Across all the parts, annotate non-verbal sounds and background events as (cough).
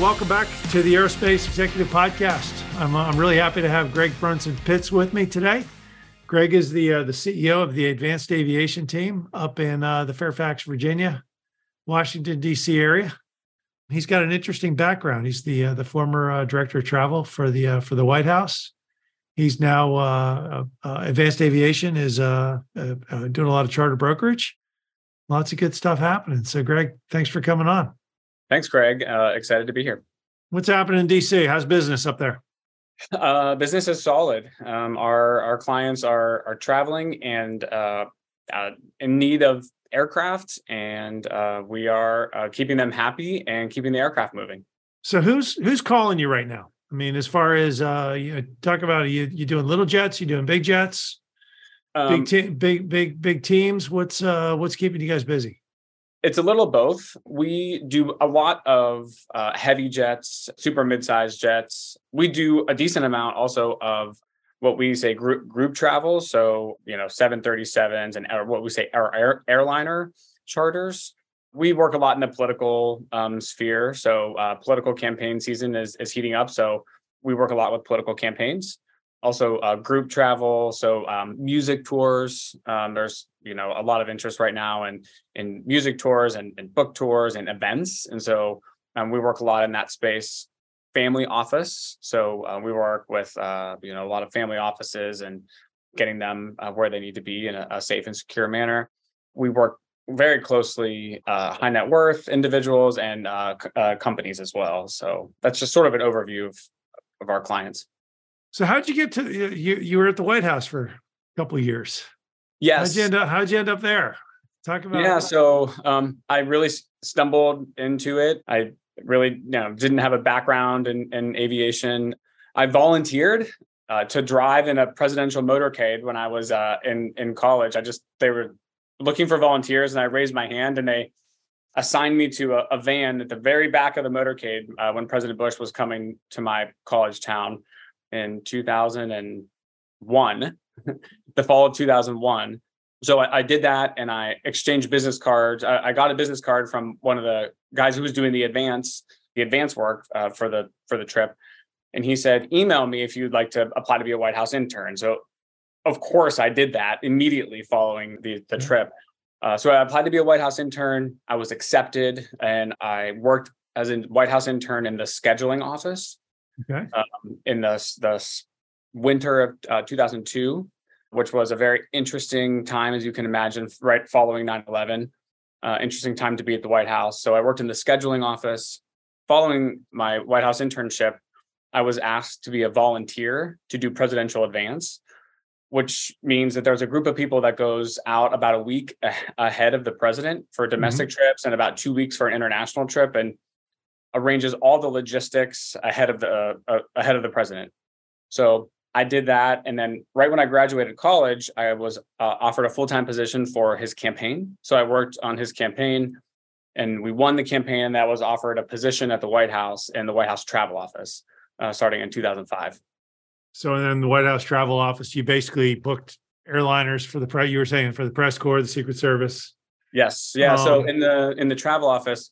welcome back to the Aerospace Executive Podcast. I'm, uh, I'm really happy to have Gregg Brunson-Pitts with me today. Gregg is the uh, the CEO of the Advanced Aviation Team up in uh, the Fairfax, Virginia, Washington D.C. area. He's got an interesting background. He's the uh, the former uh, director of travel for the uh, for the White House. He's now Advanced Aviation is doing a lot of charter brokerage. Lots of good stuff happening. So, Gregg, thanks for coming on. Thanks, Greg. Uh, excited to be here. What's happening in DC? How's business up there? Uh, business is solid. Um, our our clients are are traveling and uh, uh in need of aircraft, and uh, we are uh, keeping them happy and keeping the aircraft moving. So who's who's calling you right now? I mean, as far as you talk about, you you doing little jets, you doing big jets, um, big te- big big big teams. What's what's keeping you guys busy? It's a little both. We do a lot of uh, heavy jets, super mid-sized jets. We do a decent amount also of what we say group group travel. So you know, 737s and what we say our air, airliner charters. We work a lot in the political um, sphere. So uh, political campaign season is is heating up. So we work a lot with political campaigns also uh, group travel so um, music tours um, there's you know a lot of interest right now in in music tours and, and book tours and events and so um, we work a lot in that space. Family office so uh, we work with uh, you know a lot of family offices and getting them uh, where they need to be in a, a, safe and secure manner. We work very closely uh, high net worth individuals and uh, companies as well so that's just sort of an overview of, of our clients so how'd you get to you? You were at the White House for a couple of years. Yes. How'd you end up? How'd you end up there? Talk about. Yeah. So um, I really stumbled into it. I really you know didn't have a background in, in aviation. I volunteered uh, to drive in a presidential motorcade when I was uh, in in college. I just they were looking for volunteers, and I raised my hand, and they assigned me to a, a van at the very back of the motorcade uh, when President Bush was coming to my college town in 2001, (laughs) the fall of 2001. So I, I, did that and I exchanged business cards. I, I, got a business card from one of the guys who was doing the advance, the advance work uh, for the for the trip, and he said, "Email me if you'd like to apply to be a White House intern." So, of course, I did that immediately following the the mm-hmm. trip. Uh, so I applied to be a White House intern. I was accepted, and I worked as a White House intern in the scheduling office okay. um, in the, the winter of uh, 2002, which was a very interesting time, as you can imagine, right following 9 11. Uh, interesting time to be at the White House. So I worked in the scheduling office. Following my White House internship, I was asked to be a volunteer to do presidential advance, which means that there's a group of people that goes out about a week ahead of the president for domestic mm-hmm. trips and about two weeks for an international trip. And arranges all the logistics ahead of the uh, uh, ahead of the president. So I did that, and then right when I graduated college, I was uh, offered a full time position for his campaign. So I worked on his campaign, and we won the campaign. And that was offered a position at the White House in the White House Travel Office, uh, starting in 2005. So in the White House Travel Office, you basically booked airliners for the press. You were saying for the press corps, the Secret Service. Yes, yeah. Um, so in the in the travel office,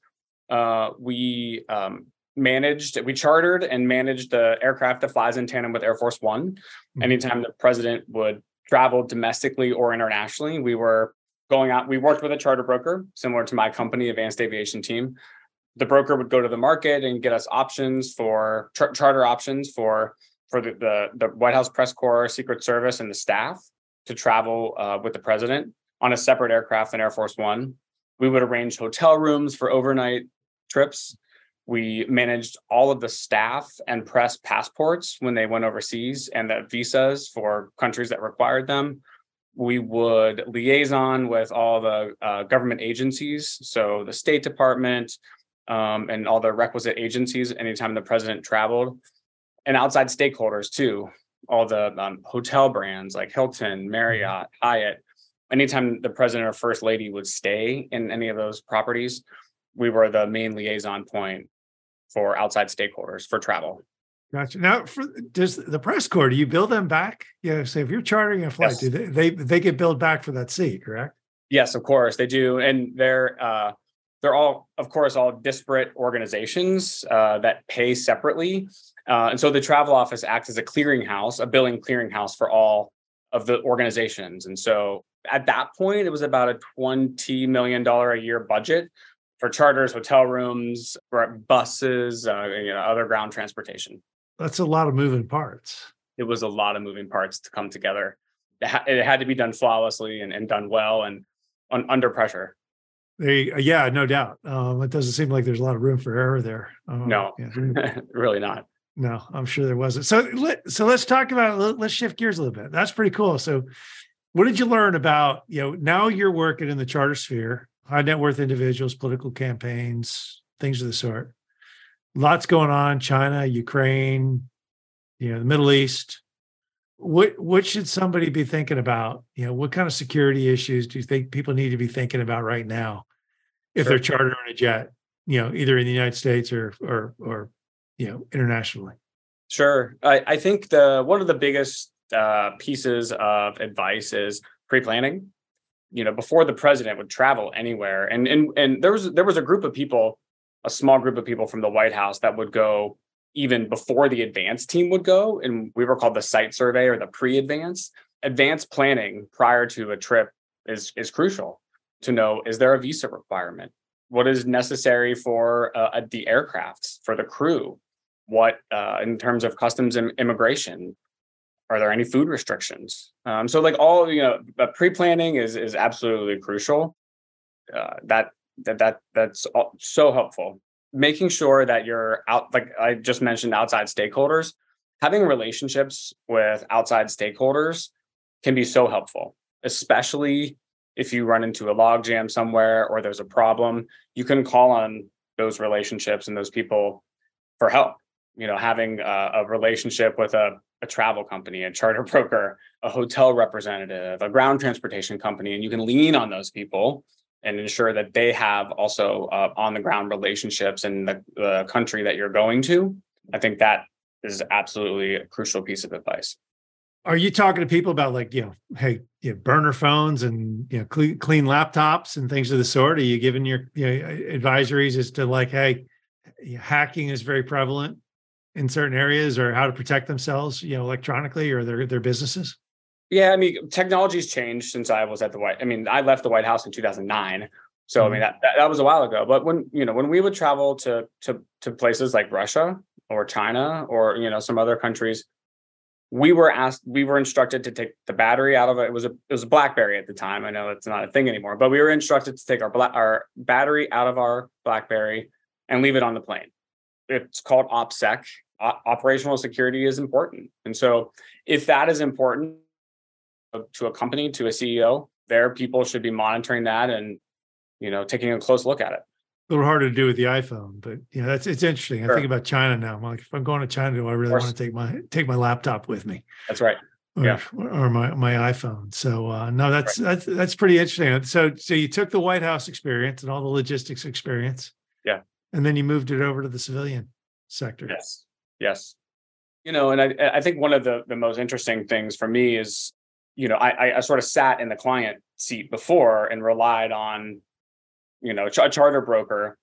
uh, we um, managed, we chartered and managed the aircraft that flies in tandem with Air Force One. Mm-hmm. Anytime the president would travel domestically or internationally, we were going out. We worked with a charter broker, similar to my company, Advanced Aviation Team. The broker would go to the market and get us options for char- charter options for for the, the, the White House press corps, Secret Service, and the staff to travel uh, with the president on a separate aircraft than Air Force One. We would arrange hotel rooms for overnight trips. We managed all of the staff and press passports when they went overseas and the visas for countries that required them. We would liaison with all the uh, government agencies, so the State Department um, and all the requisite agencies anytime the president traveled, and outside stakeholders too, all the um, hotel brands like Hilton, Marriott, Hyatt. Anytime the president or first lady would stay in any of those properties, we were the main liaison point for outside stakeholders for travel. Gotcha. Now, for does the press corps, do you bill them back? Yeah. So if you're chartering a flight, yes. do they, they they get billed back for that seat, correct? Yes, of course they do, and they're uh, they're all, of course, all disparate organizations uh, that pay separately. Uh, and so the travel office acts as a clearinghouse, a billing clearinghouse for all of the organizations. And so at that point, it was about a $20 million a year budget for charters, hotel rooms, buses, uh, you know, other ground transportation. That's a lot of moving parts. It was a lot of moving parts to come together. It, ha- it had to be done flawlessly and, and done well and on, under pressure. They, uh, yeah, no doubt. Um, it doesn't seem like there's a lot of room for error there. Um, no, yeah. (laughs) really not. No, I'm sure there wasn't. So, let, so let's talk about. Let's shift gears a little bit. That's pretty cool. So, what did you learn about? You know, now you're working in the charter sphere, high net worth individuals, political campaigns, things of the sort. Lots going on. China, Ukraine, you know, the Middle East. What what should somebody be thinking about? You know, what kind of security issues do you think people need to be thinking about right now if sure. they're chartering a jet? You know, either in the United States or or or you know internationally sure i, I think the one of the biggest uh, pieces of advice is pre-planning you know before the president would travel anywhere. And and and there was there was a group of people a small group of people from the white house that would go even before the advance team would go and we were called the site survey or the pre-advance. Advanced planning prior to a trip is is crucial to know is there a visa requirement? What is necessary for uh, the aircrafts for the crew? What uh, in terms of customs and immigration are there any food restrictions? Um, so like all you know pre-planning is is absolutely crucial. Uh, that that that that's so helpful. Making sure that you're out like i just mentioned outside stakeholders having relationships with outside stakeholders can be so helpful especially if you run into a logjam somewhere or there's a problem you can call on those relationships and those people for help. You know having a, a relationship with a, a travel company a charter (laughs) broker a hotel representative a ground transportation company and you can lean on those people and ensure that they have also uh, on the ground relationships in the, the country that you're going to i think that is absolutely a crucial piece of advice. Are you talking to people about like you know hey you know, burner phones and you know clean, clean laptops and things of the sort? Are you giving your you know, advisories as to like hey hacking is very prevalent in certain areas or how to protect themselves, you know, electronically or their their businesses? Yeah, I mean, technology's changed since I was at the White. I mean, I left the White House in 2009, so mm-hmm. I mean mm-hmm. that, that, that was a while ago. But when you know when we would travel to to to places like Russia or China or you know some other countries, we were asked we were instructed to take the battery out of it. It was a it was a BlackBerry at the time. I know it's not a thing anymore, but we were instructed to take our black our battery out of our BlackBerry and leave it on the plane. It's called OPSEC, operational security is important. And so, if that is important to a company, to a CEO, their people should be monitoring that and you know taking a close look at it. A little harder to do with the iPhone, but yeah, that's it's interesting. Sure. I think about China now. I'm like, if I'm going to China, do I really want to take my take my laptop with me? That's right. Or, yeah. or my my iPhone. So uh, no, that's right. that's that's pretty interesting. So so you took the White House experience and all the logistics experience. Yeah. And then you moved it over to the civilian sector. Yes. Yes. You know, and I, I think one of the, the most interesting things for me is, you know, I, I sort of sat in the client seat before and relied on, you know, a charter broker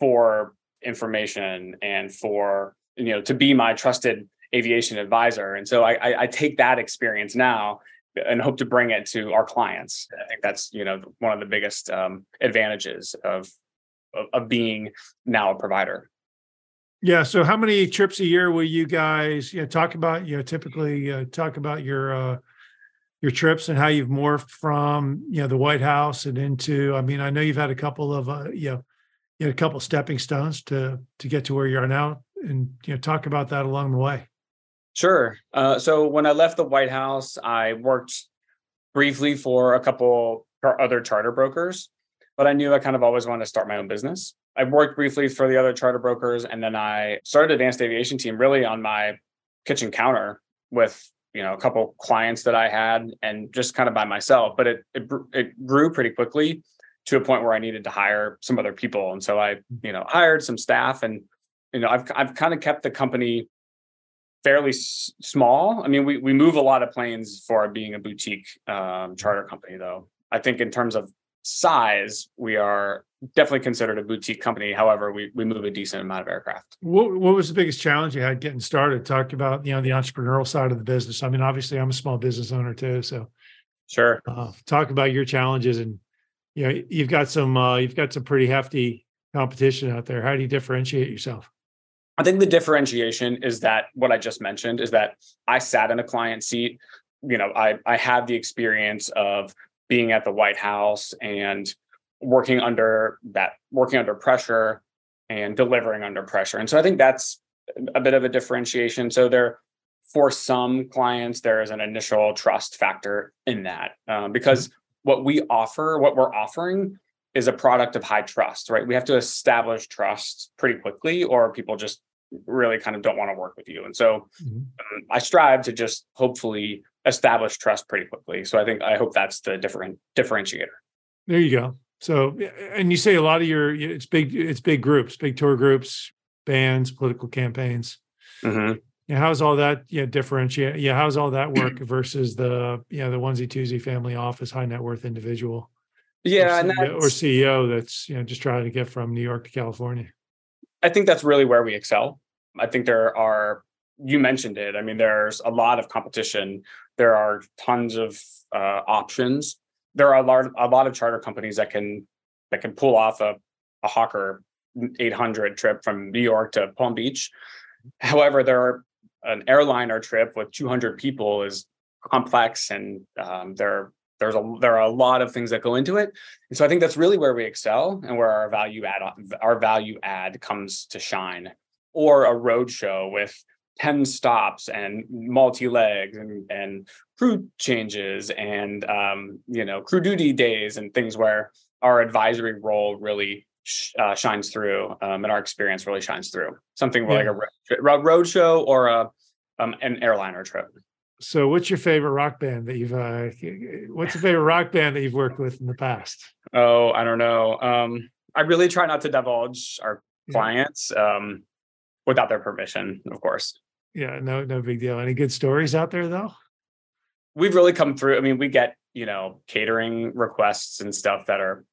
for information and for, you know, to be my trusted aviation advisor. And so I, I, take that experience now and hope to bring it to our clients. I think that's, you know, one of the biggest um, advantages of, of, of being now a provider. Yeah. So, how many trips a year will you guys, you know, talk about? You know, typically uh, talk about your uh, your trips and how you've morphed from you know the White House and into. I mean, I know you've had a couple of uh, you know, you know, a couple stepping stones to to get to where you are now, and you know, talk about that along the way. Sure. Uh, so when I left the White House, I worked briefly for a couple other charter brokers, but I knew I kind of always wanted to start my own business. I worked briefly for the other charter brokers, and then I started Advanced Aviation Team really on my kitchen counter with you know a couple clients that I had, and just kind of by myself. But it it, it grew pretty quickly to a point where I needed to hire some other people, and so I you know hired some staff, and you know I've I've kind of kept the company fairly s- small. I mean, we we move a lot of planes for being a boutique um, charter company, though. I think in terms of size, we are definitely considered a boutique company. However, we we move a decent amount of aircraft. What what was the biggest challenge you had getting started? Talk about you know the entrepreneurial side of the business. I mean, obviously, I'm a small business owner too, so sure. Uh, talk about your challenges, and you know you've got some uh, you've got some pretty hefty competition out there. How do you differentiate yourself? I think the differentiation is that what I just mentioned is that I sat in a client seat. You know, I I had the experience of being at the White House and working under that working under pressure and delivering under pressure. And so I think that's a bit of a differentiation. So there for some clients there is an initial trust factor in that um, because what we offer what we're offering is a product of high trust, right? We have to establish trust pretty quickly, or people just really kind of don't want to work with you. And so mm-hmm. um, I strive to just hopefully establish trust pretty quickly. So I think I hope that's the different differentiator. There you go. So and you say a lot of your it's big it's big groups, big tour groups, bands, political campaigns. Mm-hmm. Yeah, how's all that? Yeah, differentiate. Yeah, how's all that work versus the yeah the onesie twosie family office high net worth individual? yeah, or CEO, or CEO that's you know just trying to get from New York to California. I think that's really where we excel. I think there are you mentioned it. I mean, there's a lot of competition. There are tons of uh, options. There are a lot, a lot of charter companies that can that can pull off a, a Hawker 800 trip from New York to Palm Beach. However, there are an airliner trip with 200 people is complex and um, there there's a there are a lot of things that go into it and so i think that's really where we excel and where our value add our value add comes to shine or a road show with 10 stops and multi legs and, and crew changes and um, you know crew duty days and things where our advisory role really sh- uh, shines through um, and our experience really shines through something yeah. like a, a road show or a um, an airliner trip so, what's your favorite rock band that you've? Uh, what's your favorite rock band that you've worked with in the past? Oh, I don't know. Um, I really try not to divulge our clients um, without their permission, of course. Yeah, no, no big deal. Any good stories out there though? We've really come through. I mean, we get you know catering requests and stuff that are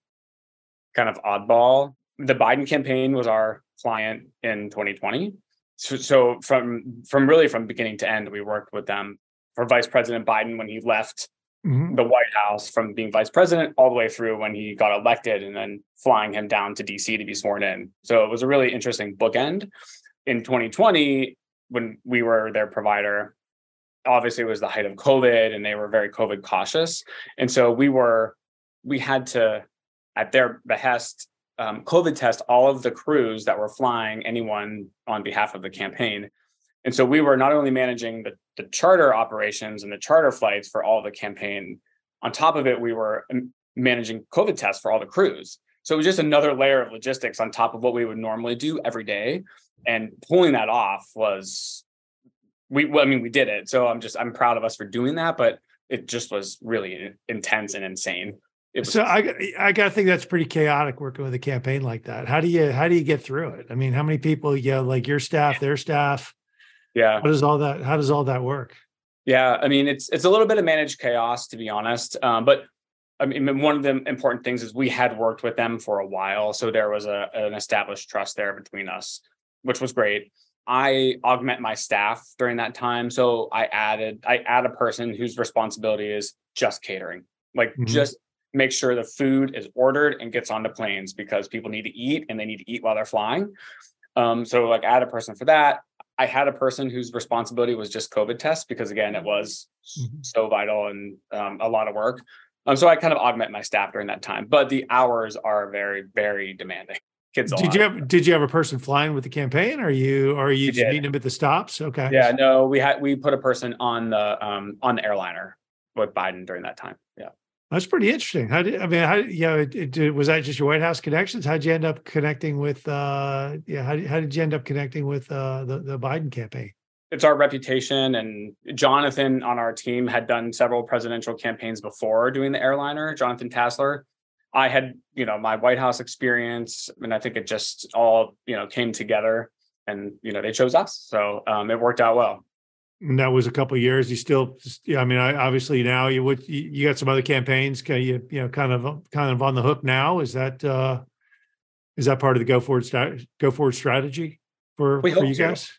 kind of oddball. The Biden campaign was our client in 2020. So, so from from really from beginning to end, we worked with them for Vice President Biden when he left mm-hmm. the White House from being vice president all the way through when he got elected and then flying him down to DC to be sworn in. So it was a really interesting bookend. In 2020, when we were their provider, obviously it was the height of COVID and they were very COVID cautious. And so we were, we had to, at their behest, um, COVID test all of the crews that were flying anyone on behalf of the campaign. And so we were not only managing the, the charter operations and the charter flights for all the campaign, on top of it, we were managing COVID tests for all the crews. So it was just another layer of logistics on top of what we would normally do every day. And pulling that off was we well, I mean, we did it. So I'm just I'm proud of us for doing that, but it just was really intense and insane. Was, so I I gotta think that's pretty chaotic working with a campaign like that. How do you how do you get through it? I mean, how many people, you know, like your staff, their staff, yeah how does all that how does all that work yeah i mean it's it's a little bit of managed chaos to be honest um, but I mean, one of the important things is we had worked with them for a while, so there was a an established trust there between us, which was great. I augment my staff during that time, so I added I add a person whose responsibility is just catering, like mm-hmm. just make sure the food is ordered and gets onto planes because people need to eat and they need to eat while they're flying. Um, so like add a person for that. I had a person whose responsibility was just COVID tests because again, it was mm-hmm. so vital and um, a lot of work. Um, so I kind of augment my staff during that time, but the hours are very, very demanding. Kids. Did you have Did you have a person flying with the campaign? Or are you or are you just meeting them at the stops? Okay. Yeah. No, we had we put a person on the um on the airliner with Biden during that time. Yeah. That's pretty interesting. How did I mean? How yeah? It, it, was that just your White House connections? How'd you end up connecting with? uh Yeah, how, how did you end up connecting with uh the the Biden campaign? It's our reputation, and Jonathan on our team had done several presidential campaigns before doing the airliner. Jonathan Tasler. I had you know my White House experience, and I think it just all you know came together, and you know they chose us, so um, it worked out well and that was a couple years. You still. I mean, I, obviously now you would you got some other campaigns. Can you you know kind of kind of on the hook now? Is that uh Is that part of the go forward go forward strategy for, for you guys?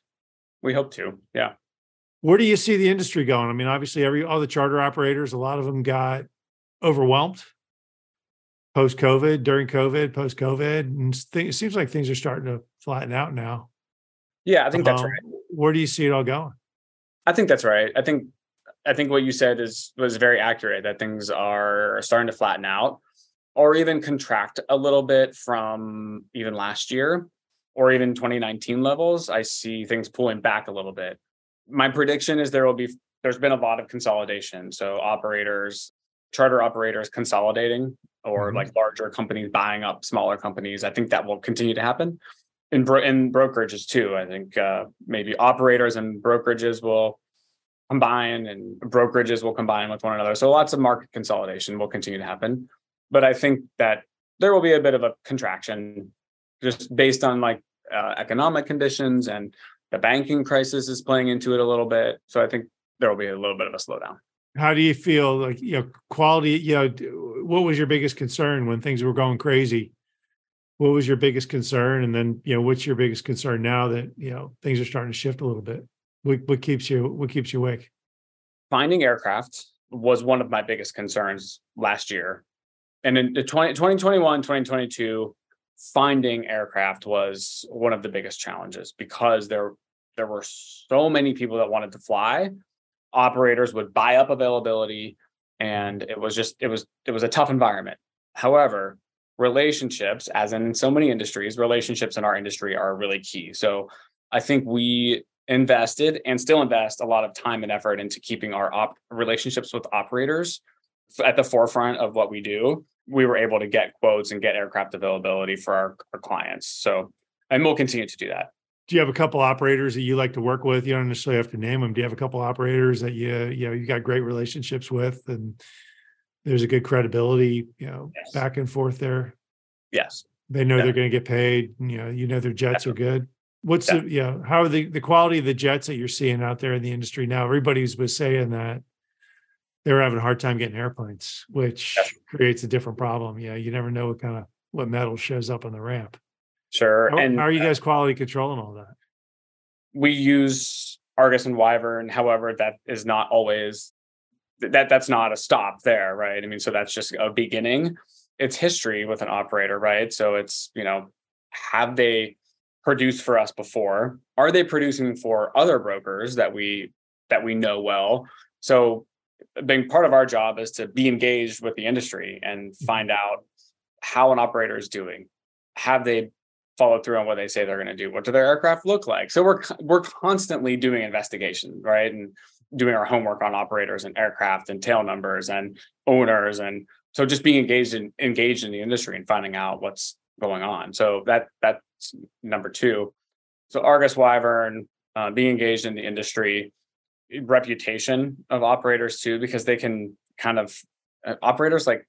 We hope to. Yeah. Where do you see the industry going? I mean, obviously, every all the charter operators, a lot of them got overwhelmed post COVID, during COVID, post COVID, and th- it seems like things are starting to flatten out now. Yeah, I think that's Um, right. Where do you see it all going? I think that's right. I think I think what you said is was very accurate that things are starting to flatten out or even contract a little bit from even last year or even 2019 levels. I see things pulling back a little bit. My prediction is there will be there's been a lot of consolidation. So operators, charter operators consolidating or Mhm. like larger companies buying up smaller companies. I think that will continue to happen in bro- in brokerages too. I think uh, maybe operators and brokerages will combine and brokerages will combine with one another. So lots of market consolidation will continue to happen. But I think that there will be a bit of a contraction just based on like uh, economic conditions and the banking crisis is playing into it a little bit. So I think there will be a little bit of a slowdown. How do you feel like you know quality? You know, what was your biggest concern when things were going crazy? What was your biggest concern, and then you know what's your biggest concern now that you know things are starting to shift a little bit? What what keeps you what keeps you awake? Finding aircraft was one of my biggest concerns last year. And in the 20, 2021, 2022, finding aircraft was one of the biggest challenges because there there were so many people that wanted to fly. Operators would buy up availability and it was just it was it was a tough environment. However, relationships as in so many industries, relationships in our industry are really key. So I think we invested and still invest a lot of time and effort into keeping our op- relationships with operators at the forefront of what we do we were able to get quotes and get aircraft availability for our, our clients so and we'll continue to do that Do you have a couple operators that you like to work with? You don't necessarily have to name them. Do you have a couple operators that you you know you got great relationships with, and there's a good credibility, you know, Yes. back and forth there. yes They know Yeah. they're going to get paid. You know, you know their jets are good. What's the you know how are the the quality of the jets that you're seeing out there in the industry now? Everybody's was saying that they were having a hard time getting airplanes, which Yes. creates a different problem. Yeah, you never know what kind of what metal shows up on the ramp. sure How, and how are you uh guys quality controlling all that? we use argus and wyvern however that is not always that that's not a stop there right i mean so that's just a beginning it's history with an operator right so it's you know have they produced for us before are they producing for other brokers that we that we know well so being part of our job is to be engaged with the industry and find out how an operator is doing have they followed through on what they say they're going to do what do their aircraft look like? So we're we're constantly doing investigation right and doing our homework on operators and aircraft and tail numbers and owners and so just being engaged in engaged in the industry and finding out what's going on. So that that's number two. So argus wyvern uh, being engaged in the industry reputation of operators too because they can kind of uh, operators like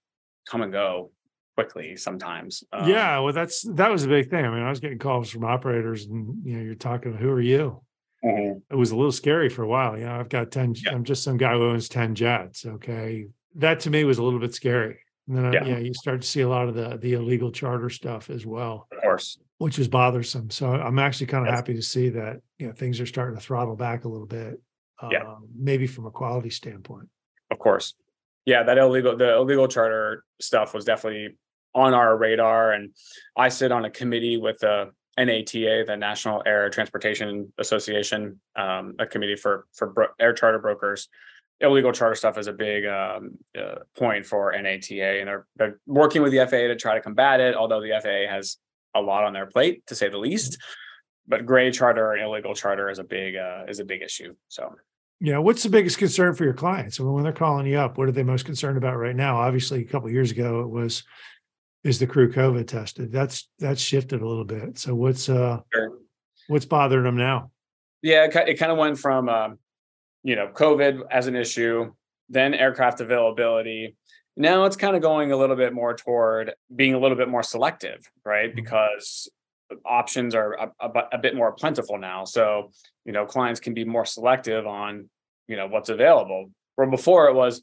come and go quickly sometimes Um, yeah, well, that's that was a big thing. I mean, I was getting calls from operators, and you know, you're talking, who are you? mhm. It was a little scary for a while. You know, I've got ten. Yeah. I'm just some guy who owns ten jets. Okay, that to me was a little bit scary. And then, Yeah. yeah. you start to see a lot of the the illegal charter stuff as well, of course which is bothersome. So I'm actually kind of Yes. happy to see that you know things are starting to throttle back a little bit. Yeah. um, maybe from a quality standpoint. of course yeah that illegal the illegal charter stuff was definitely on our radar and i sit on a committee with the nata the national air transportation association um, a committee for for bro- air charter brokers illegal charter stuff is a big um, uh, point for nata and they're, they're working with the faa to try to combat it although the faa has a lot on their plate to say the least but gray charter and illegal charter is a big uh, is a big issue so Yeah, what's the biggest concern for your clients? I mean, when they're calling you up, what are they most concerned about right now? Obviously, a couple of years ago, it was is the crew COVID tested. That's that's shifted a little bit. So what's uh Sure. what's bothering them now? Yeah, it, it kind of went from um, you know COVID as an issue, then aircraft availability. Now it's kind of going a little bit more toward being a little bit more selective, right? Mhm. Because options are a, a, a bit more plentiful now. So you know clients can be more selective on you know what's available. Where before it was,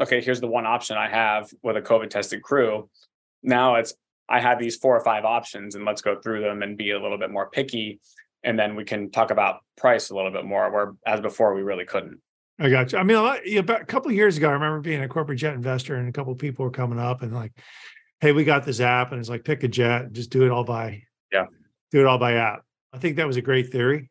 okay, here's the one option I have with a COVID tested crew. Now it's I have these four or five options and let's go through them and be a little bit more picky. And then we can talk about price a little bit more, where as before we really couldn't. I got you. I mean, a, lot, about a couple years ago, I remember being a corporate jet investor, and a couple of people were coming up and like, "Hey, we got this app, and it's like pick a jet, just do it all by yeah, do it all by app." I think that was a great theory.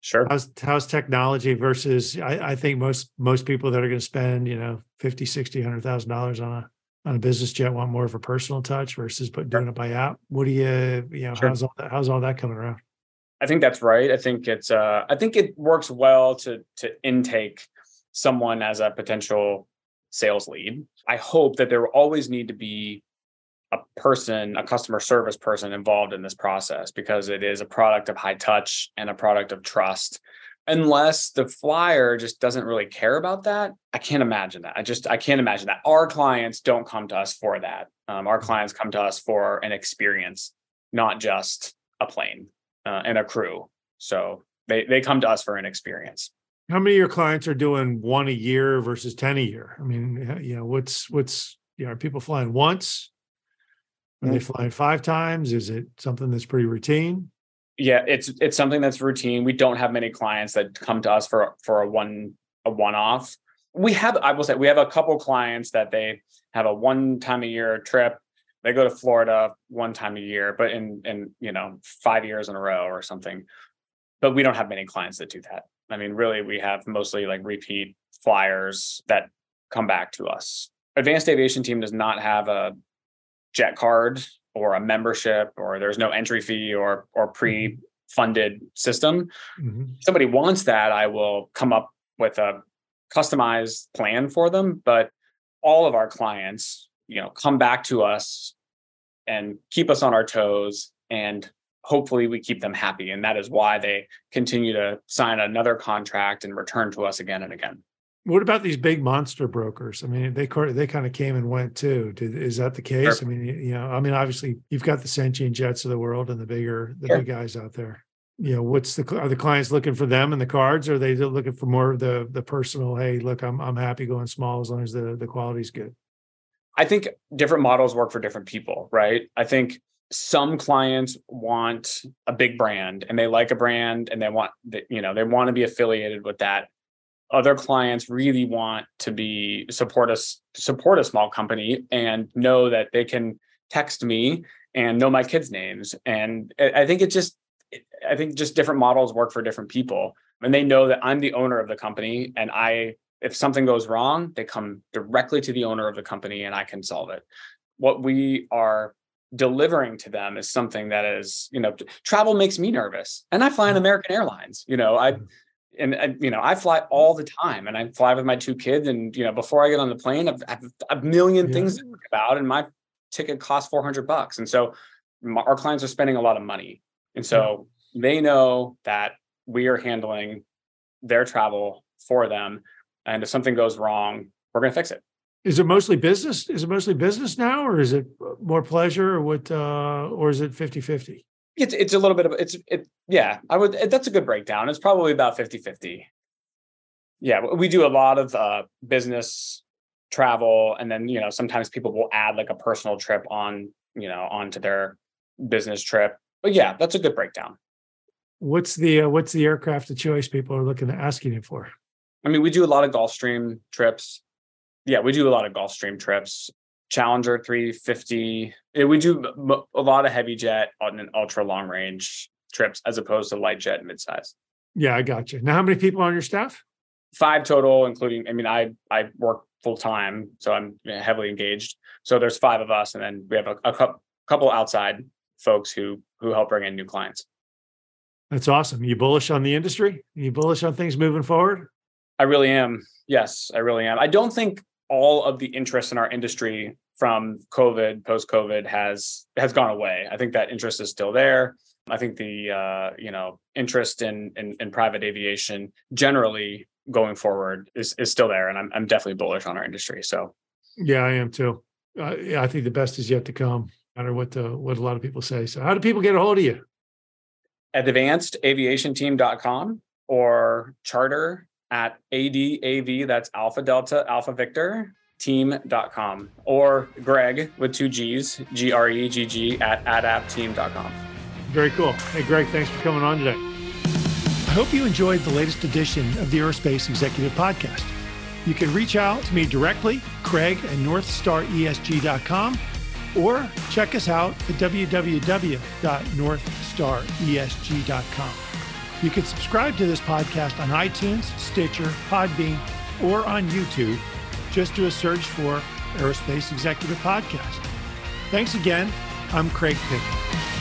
Sure. How's how's technology versus? I, I think most most people that are going to spend you know 50, 60, hundred thousand dollars on a on a business jet want more of a personal touch versus but doing it by app. What do you you know? Sure. How's all that? How's all that coming around? I think that's right. I think it's uh I think it works well to to intake someone as a potential sales lead. I hope that there will always need to be a person, a customer service person involved in this process because it is a product of high touch and a product of trust. Unless the flyer just doesn't really care about that, I can't imagine that. I just I can't imagine that. Our clients don't come to us for that. Um, our clients come to us for an experience, not just a plane uh, and a crew. So they they come to us for an experience. How many of your clients are doing one a year versus ten a year? I mean, you know, what's what's you know, are people flying once? Are they flying five times? Is it something that's pretty routine? Yeah, it's it's something that's routine. We don't have many clients that come to us for for a one a one off. We have I will say we have a couple clients that they have a one time a year trip they go to Florida one time a year, but in in you know five years in a row or something. But we don't have many clients that do that. I mean, really, we have mostly like repeat flyers that come back to us. Advanced Aviation Team does not have a jet card or a membership, or there's no entry fee or or mm-hmm. pre-funded system. Mm-hmm. somebody wants that, I will come up with a customized plan for them. But all of our clients, you know, come back to us and keep us on our toes and hopefully we keep them happy and that is why they continue to sign another contract and return to us again and again what about these big monster brokers i mean they they kind of came and went too Did, is that the case sure. i mean you know i mean obviously you've got the Sentient jets of the world and the bigger the sure. big guys out there you know what's the are the clients looking for them and the cards or are they looking for more of the the personal hey look i'm i'm happy going small as long as the the quality's good I think different models work for different people, right? I think some clients want a big brand and they like a brand and they want you know they want to be affiliated with that other clients really want to be support us support a small company and know that they can text me and know my kids names and i think it just i think just different models work for different people and they know that i'm the owner of the company and i if something goes wrong, they come directly to the owner of the company and I can solve it. What we are delivering to them is something that is, you know, travel makes me nervous. And I fly in mm-hmm. American Airlines, you know, I. and, and, you know i fly all the time and i fly with my two kids and you know before i get on the plane i've, I've a million yeah. things to think about and my ticket costs 400 bucks and so my, our clients are spending a lot of money and so yeah. they know that we are handling their travel for them and if something goes wrong, we're going to fix it. Is it mostly business? Is it mostly business now, or is it more pleasure, or what, uh, or is it 50-50? It's it's a little bit of it's it yeah I would that's a good breakdown. It's probably about 50-50. Yeah, we do a lot of uh, business travel, and then you know sometimes people will add like a personal trip on you know onto their business trip. But yeah, that's a good breakdown. What's the uh, what's the aircraft of choice people are looking at asking you for? I mean, we do a lot of Gulfstream trips. Yeah, we do a lot of Gulfstream trips. Challenger 350. We do a lot of heavy jet on an ultra long range trips as opposed to light jet midsize. Yeah, I got you. Now, how many people on your staff? Five total, including. I mean, I I work full time, so I'm heavily engaged. So there's five of us, and then we have a, a couple outside folks who who help bring in new clients. That's awesome. You bullish on the industry? You bullish on things moving forward? I really am. Yes, I really am. I don't think all of the interest in our industry from COVID, post COVID, has has gone away. I think that interest is still there. I think the uh, you know interest in, in, in private aviation generally going forward is is still there, and I'm I'm definitely bullish on our industry. So, yeah, I am too. Uh, yeah, I think the best is yet to come. No matter what the what a lot of people say. So, how do people get a hold of you? At advancedaviationteam.com or charter at ADAV, that's Alpha Delta Alpha Victor team.com or Gregg with two G's, G R E G G at adavteam.com. Very cool. Hey, Gregg, thanks for coming on today. I hope you enjoyed the latest edition of the Aerospace Executive Podcast. You can reach out to me directly, Craig at NorthstarESG.com, or check us out at www.northstaresg.com. You can subscribe to this podcast on iTunes, Stitcher, Podbean, or on YouTube. Just do a search for Aerospace Executive Podcast. Thanks again. I'm Craig Pickett.